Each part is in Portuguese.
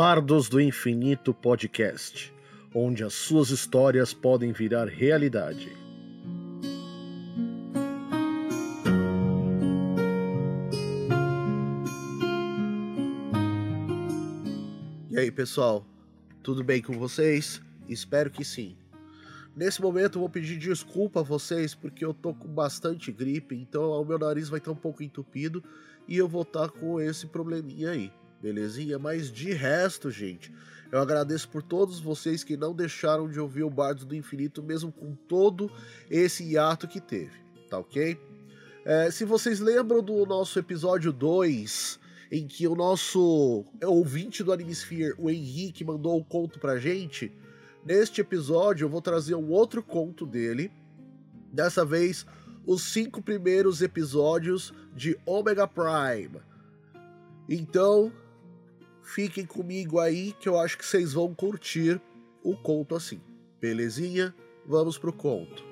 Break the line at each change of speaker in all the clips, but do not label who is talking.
Bardos do Infinito Podcast, onde as suas histórias podem virar realidade. E aí, pessoal? Tudo bem com vocês? Espero que sim. Nesse momento vou pedir desculpa a vocês porque eu tô com bastante gripe, então o meu nariz vai estar um pouco entupido e eu vou estar com esse probleminha aí belezinha? Mas de resto, gente, eu agradeço por todos vocês que não deixaram de ouvir o Bardos do Infinito, mesmo com todo esse hiato que teve, tá ok? É, se vocês lembram do nosso episódio 2, em que o nosso ouvinte do Animesphere, o Henrique, mandou o um conto pra gente, neste episódio eu vou trazer um outro conto dele, dessa vez os cinco primeiros episódios de Omega Prime. Então, Fiquem comigo aí que eu acho que vocês vão curtir o conto assim. Belezinha? Vamos pro conto.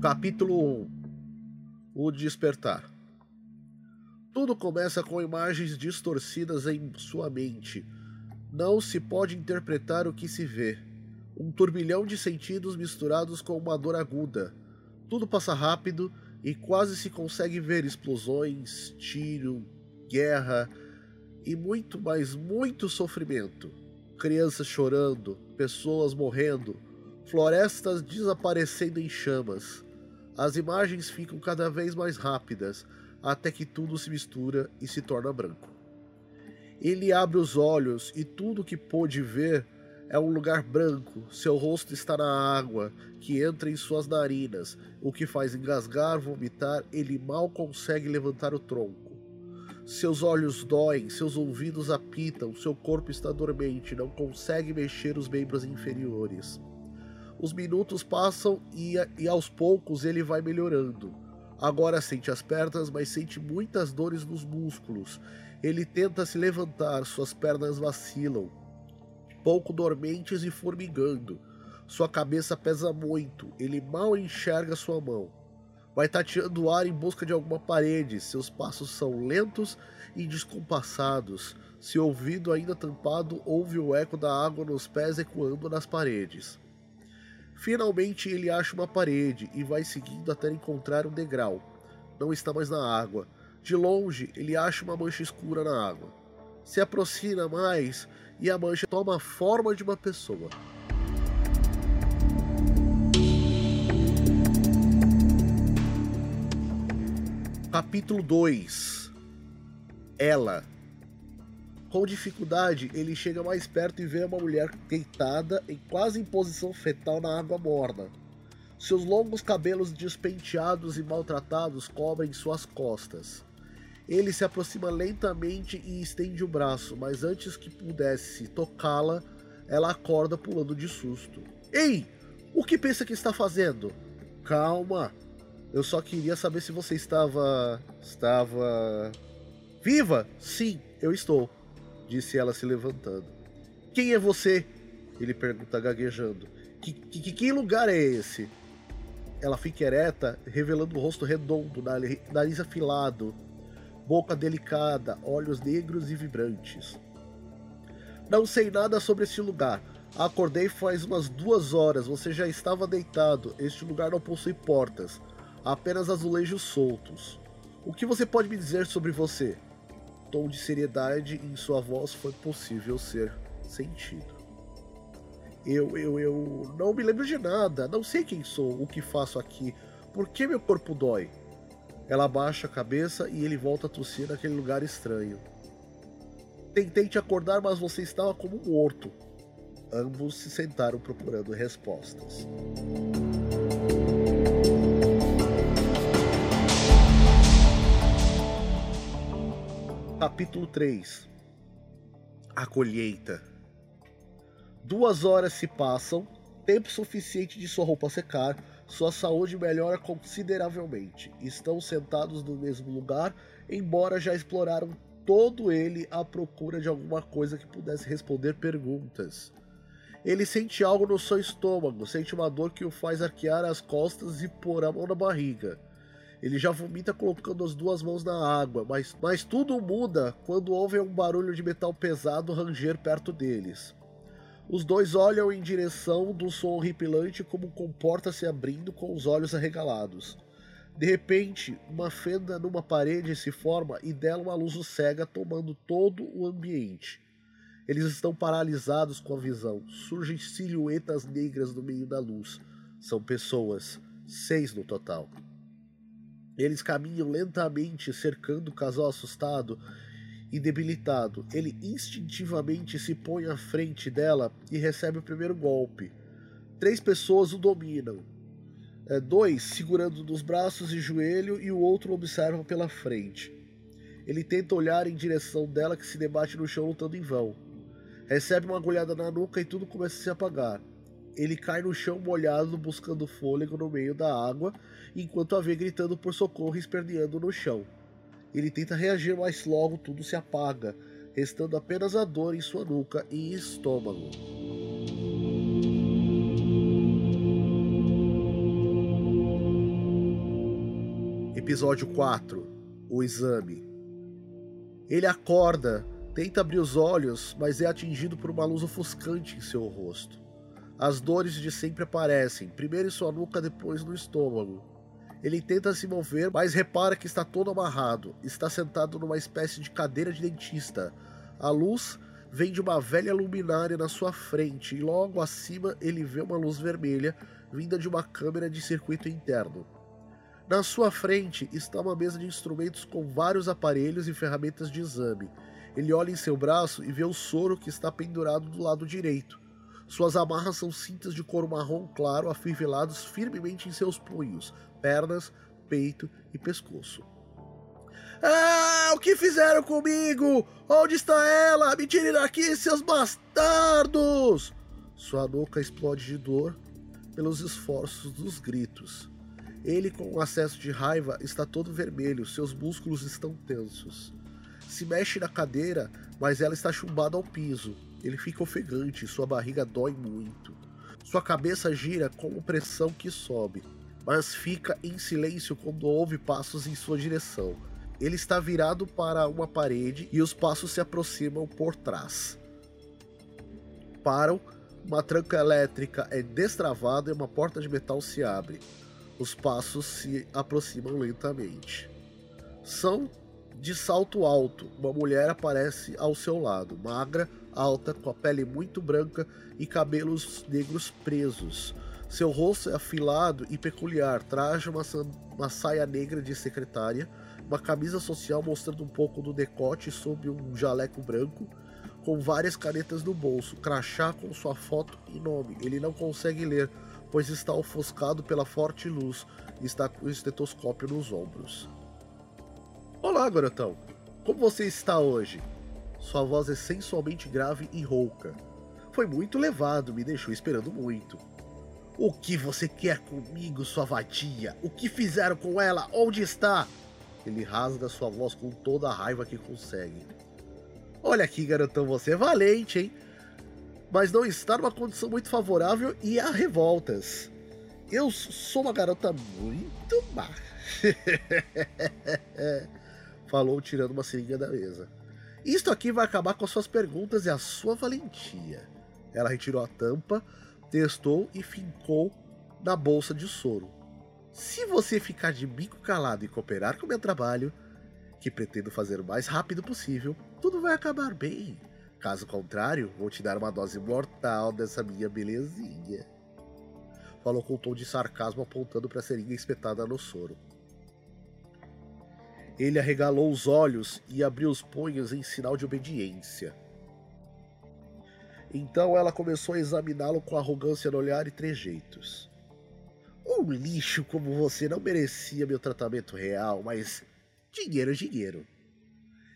Capítulo 1 O Despertar Tudo começa com imagens distorcidas em sua mente não se pode interpretar o que se vê. Um turbilhão de sentidos misturados com uma dor aguda. Tudo passa rápido e quase se consegue ver explosões, tiro, guerra e muito, mas muito sofrimento. Crianças chorando, pessoas morrendo, florestas desaparecendo em chamas. As imagens ficam cada vez mais rápidas, até que tudo se mistura e se torna branco. Ele abre os olhos e tudo que pôde ver é um lugar branco. Seu rosto está na água que entra em suas narinas, o que faz engasgar, vomitar. Ele mal consegue levantar o tronco. Seus olhos doem, seus ouvidos apitam, seu corpo está dormente, não consegue mexer os membros inferiores. Os minutos passam e, e aos poucos ele vai melhorando. Agora sente as pernas, mas sente muitas dores nos músculos ele tenta se levantar, suas pernas vacilam, pouco dormentes e formigando. Sua cabeça pesa muito, ele mal enxerga sua mão. Vai tateando o ar em busca de alguma parede, seus passos são lentos e descompassados. Seu ouvido ainda tampado ouve o eco da água nos pés ecoando nas paredes. Finalmente ele acha uma parede e vai seguindo até encontrar um degrau. Não está mais na água. De longe, ele acha uma mancha escura na água. Se aproxima mais e a mancha toma a forma de uma pessoa. Capítulo 2 Ela Com dificuldade, ele chega mais perto e vê uma mulher deitada em quase em posição fetal na água morna. Seus longos cabelos despenteados e maltratados cobrem suas costas. Ele se aproxima lentamente e estende o braço, mas antes que pudesse tocá-la, ela acorda pulando de susto. Ei! O que pensa que está fazendo? Calma. Eu só queria saber se você estava. estava. Viva? Sim, eu estou, disse ela se levantando. Quem é você? Ele pergunta gaguejando. Que, que, que lugar é esse? Ela fica ereta, revelando o rosto redondo, nariz afilado, boca delicada, olhos negros e vibrantes. Não sei nada sobre este lugar. Acordei faz umas duas horas. Você já estava deitado. Este lugar não possui portas, apenas azulejos soltos. O que você pode me dizer sobre você? Tom de seriedade em sua voz foi possível ser sentido. Eu, eu, eu não me lembro de nada. Não sei quem sou, o que faço aqui. Por que meu corpo dói? Ela abaixa a cabeça e ele volta a tossir naquele lugar estranho. Tentei te acordar, mas você estava como morto. Ambos se sentaram procurando respostas. Capítulo 3 A colheita. Duas horas se passam, tempo suficiente de sua roupa secar sua saúde melhora consideravelmente. Estão sentados no mesmo lugar, embora já exploraram todo ele à procura de alguma coisa que pudesse responder perguntas. Ele sente algo no seu estômago, sente uma dor que o faz arquear as costas e pôr a mão na barriga. Ele já vomita colocando as duas mãos na água, mas, mas tudo muda quando ouvem um barulho de metal pesado ranger perto deles. Os dois olham em direção do som horripilante como com porta se abrindo com os olhos arregalados. De repente, uma fenda numa parede se forma e dela uma luz cega tomando todo o ambiente. Eles estão paralisados com a visão. Surgem silhuetas negras no meio da luz. São pessoas, seis no total. Eles caminham lentamente, cercando o casal assustado e debilitado. Ele instintivamente se põe à frente dela e recebe o primeiro golpe. Três pessoas o dominam. É, dois segurando nos braços e joelho e o outro observa pela frente. Ele tenta olhar em direção dela que se debate no chão lutando em vão. Recebe uma agulhada na nuca e tudo começa a se apagar. Ele cai no chão molhado, buscando fôlego no meio da água, enquanto a vê gritando por socorro e esperneando no chão. Ele tenta reagir, mas logo tudo se apaga, restando apenas a dor em sua nuca e estômago. Episódio 4 O Exame Ele acorda Tenta abrir os olhos, mas é atingido por uma luz ofuscante em seu rosto. As dores de sempre aparecem, primeiro em sua nuca, depois no estômago. Ele tenta se mover, mas repara que está todo amarrado. Está sentado numa espécie de cadeira de dentista. A luz vem de uma velha luminária na sua frente e logo acima ele vê uma luz vermelha vinda de uma câmera de circuito interno. Na sua frente está uma mesa de instrumentos com vários aparelhos e ferramentas de exame ele olha em seu braço e vê o soro que está pendurado do lado direito. Suas amarras são cintas de couro marrom claro afivelados firmemente em seus punhos, pernas, peito e pescoço. Ah, o que fizeram comigo? Onde está ela? Me tirem daqui, seus bastardos! Sua nuca explode de dor pelos esforços dos gritos. Ele, com um acesso de raiva, está todo vermelho, seus músculos estão tensos se mexe na cadeira, mas ela está chumbada ao piso. Ele fica ofegante, sua barriga dói muito. Sua cabeça gira com pressão que sobe, mas fica em silêncio quando ouve passos em sua direção. Ele está virado para uma parede e os passos se aproximam por trás. Param, uma tranca elétrica é destravada e uma porta de metal se abre. Os passos se aproximam lentamente. São de salto alto, uma mulher aparece ao seu lado, magra, alta, com a pele muito branca e cabelos negros presos. Seu rosto é afilado e peculiar, traja uma, uma saia negra de secretária, uma camisa social mostrando um pouco do decote sob um jaleco branco, com várias canetas no bolso, crachá com sua foto e nome. Ele não consegue ler, pois está ofuscado pela forte luz e está com o estetoscópio nos ombros. Olá, garotão. Como você está hoje? Sua voz é sensualmente grave e rouca. Foi muito levado, me deixou esperando muito. O que você quer comigo, sua vadia? O que fizeram com ela? Onde está? Ele rasga sua voz com toda a raiva que consegue. Olha aqui, garotão, você é valente, hein? Mas não está numa condição muito favorável e há revoltas. Eu sou uma garota muito má. falou tirando uma seringa da mesa. Isto aqui vai acabar com as suas perguntas e a sua valentia. Ela retirou a tampa, testou e fincou na bolsa de soro. Se você ficar de bico calado e cooperar com o meu trabalho, que pretendo fazer o mais rápido possível, tudo vai acabar bem. Caso contrário, vou te dar uma dose mortal dessa minha belezinha. Falou com um tom de sarcasmo apontando para a seringa espetada no soro. Ele arregalou os olhos e abriu os punhos em sinal de obediência. Então ela começou a examiná-lo com arrogância no olhar e trejeitos. Um lixo como você não merecia meu tratamento real, mas dinheiro é dinheiro.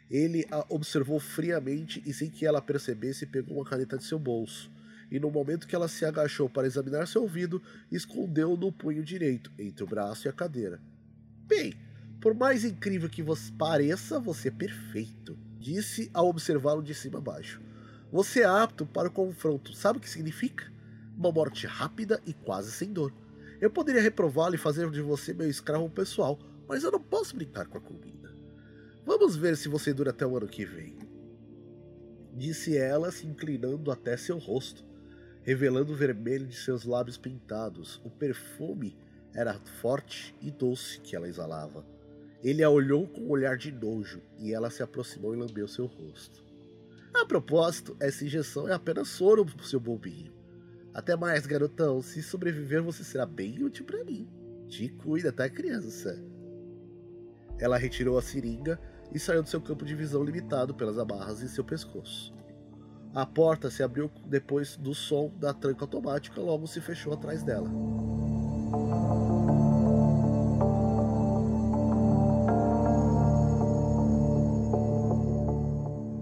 Ele a observou friamente e, sem que ela percebesse, pegou uma caneta de seu bolso. E no momento que ela se agachou para examinar seu ouvido, escondeu no punho direito, entre o braço e a cadeira. Bem, por mais incrível que você pareça, você é perfeito, disse ao observá-lo de cima a baixo. Você é apto para o confronto. Sabe o que significa? Uma morte rápida e quase sem dor. Eu poderia reprová-lo e fazer de você meu escravo pessoal, mas eu não posso brincar com a comida. Vamos ver se você dura até o ano que vem. Disse ela, se inclinando até seu rosto, revelando o vermelho de seus lábios pintados. O perfume era forte e doce que ela exalava. Ele a olhou com um olhar de nojo e ela se aproximou e lambeu seu rosto. A propósito, essa injeção é apenas soro, seu bobinho. Até mais, garotão. Se sobreviver, você será bem útil para mim. Te cuida, tá, criança? Ela retirou a seringa e saiu do seu campo de visão limitado pelas amarras em seu pescoço. A porta se abriu depois do som da tranca automática, logo se fechou atrás dela.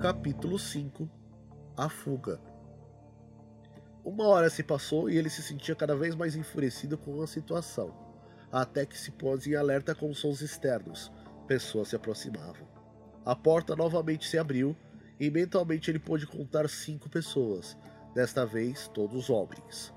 Capítulo 5 A Fuga Uma hora se passou e ele se sentia cada vez mais enfurecido com a situação, até que se pôs em alerta com sons externos. Pessoas se aproximavam. A porta novamente se abriu e mentalmente ele pôde contar cinco pessoas, desta vez todos homens.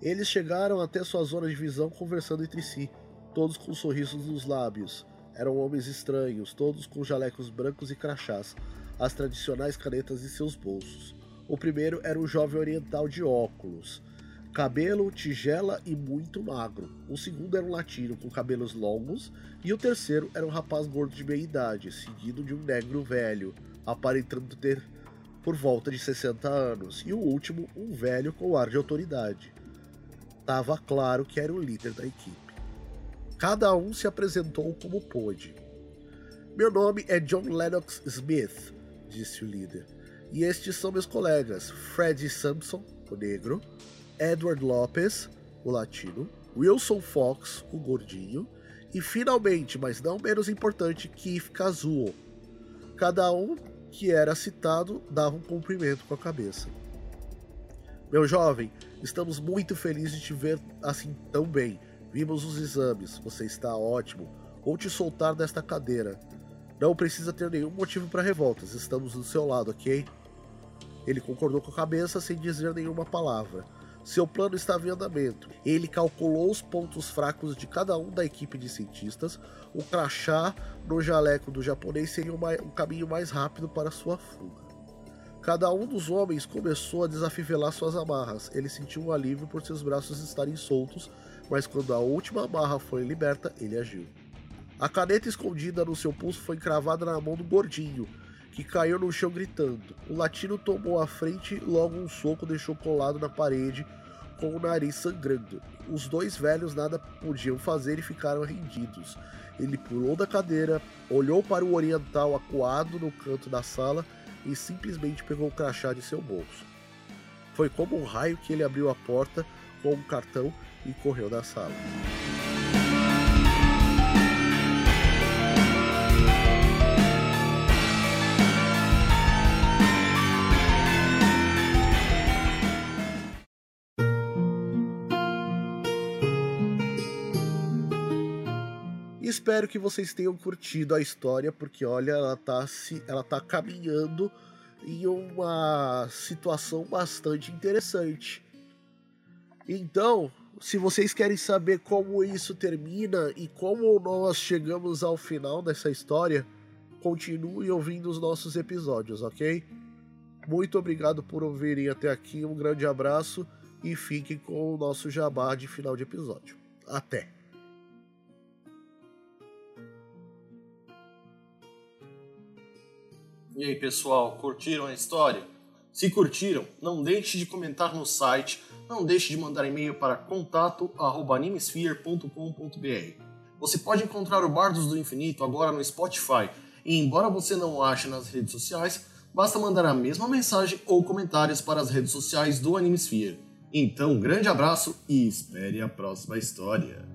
Eles chegaram até sua zona de visão conversando entre si, todos com sorrisos nos lábios. Eram homens estranhos, todos com jalecos brancos e crachás, as tradicionais canetas em seus bolsos. O primeiro era um jovem oriental de óculos, cabelo, tigela e muito magro. O segundo era um latino com cabelos longos, e o terceiro era um rapaz gordo de meia idade, seguido de um negro velho, aparentando ter por volta de 60 anos, e o último, um velho com ar de autoridade. Tava claro que era o líder da equipe. Cada um se apresentou como pôde. Meu nome é John Lennox Smith, disse o líder. E estes são meus colegas: Fred Sampson, o negro, Edward Lopes, o latino, Wilson Fox, o gordinho, e finalmente, mas não menos importante, Keith Kazuo. Cada um que era citado dava um cumprimento com a cabeça. Meu jovem, estamos muito felizes de te ver assim tão bem. Vimos os exames, você está ótimo. Vou te soltar desta cadeira. Não precisa ter nenhum motivo para revoltas, estamos do seu lado, ok? Ele concordou com a cabeça sem dizer nenhuma palavra. Seu plano estava em andamento. Ele calculou os pontos fracos de cada um da equipe de cientistas. O crachá no jaleco do japonês seria um, um caminho mais rápido para sua fuga. Cada um dos homens começou a desafivelar suas amarras. Ele sentiu um alívio por seus braços estarem soltos, mas quando a última amarra foi liberta, ele agiu. A caneta escondida no seu pulso foi encravada na mão do gordinho, que caiu no chão gritando. O latino tomou a frente logo um soco deixou colado na parede com o nariz sangrando. Os dois velhos nada podiam fazer e ficaram rendidos. Ele pulou da cadeira, olhou para o oriental acuado no canto da sala e simplesmente pegou o crachá de seu bolso. Foi como um raio que ele abriu a porta com um cartão e correu da sala. Espero que vocês tenham curtido a história, porque olha, ela tá, se, ela tá caminhando em uma situação bastante interessante. Então, se vocês querem saber como isso termina e como nós chegamos ao final dessa história, continue ouvindo os nossos episódios, ok? Muito obrigado por ouvirem até aqui, um grande abraço e fiquem com o nosso jabá de final de episódio. Até!
E aí, pessoal, curtiram a história? Se curtiram, não deixe de comentar no site, não deixe de mandar e-mail para contato@animesphere.com.br. Você pode encontrar o Bardos do Infinito agora no Spotify, e embora você não ache nas redes sociais, basta mandar a mesma mensagem ou comentários para as redes sociais do Animesphere. Então, um grande abraço e espere a próxima história.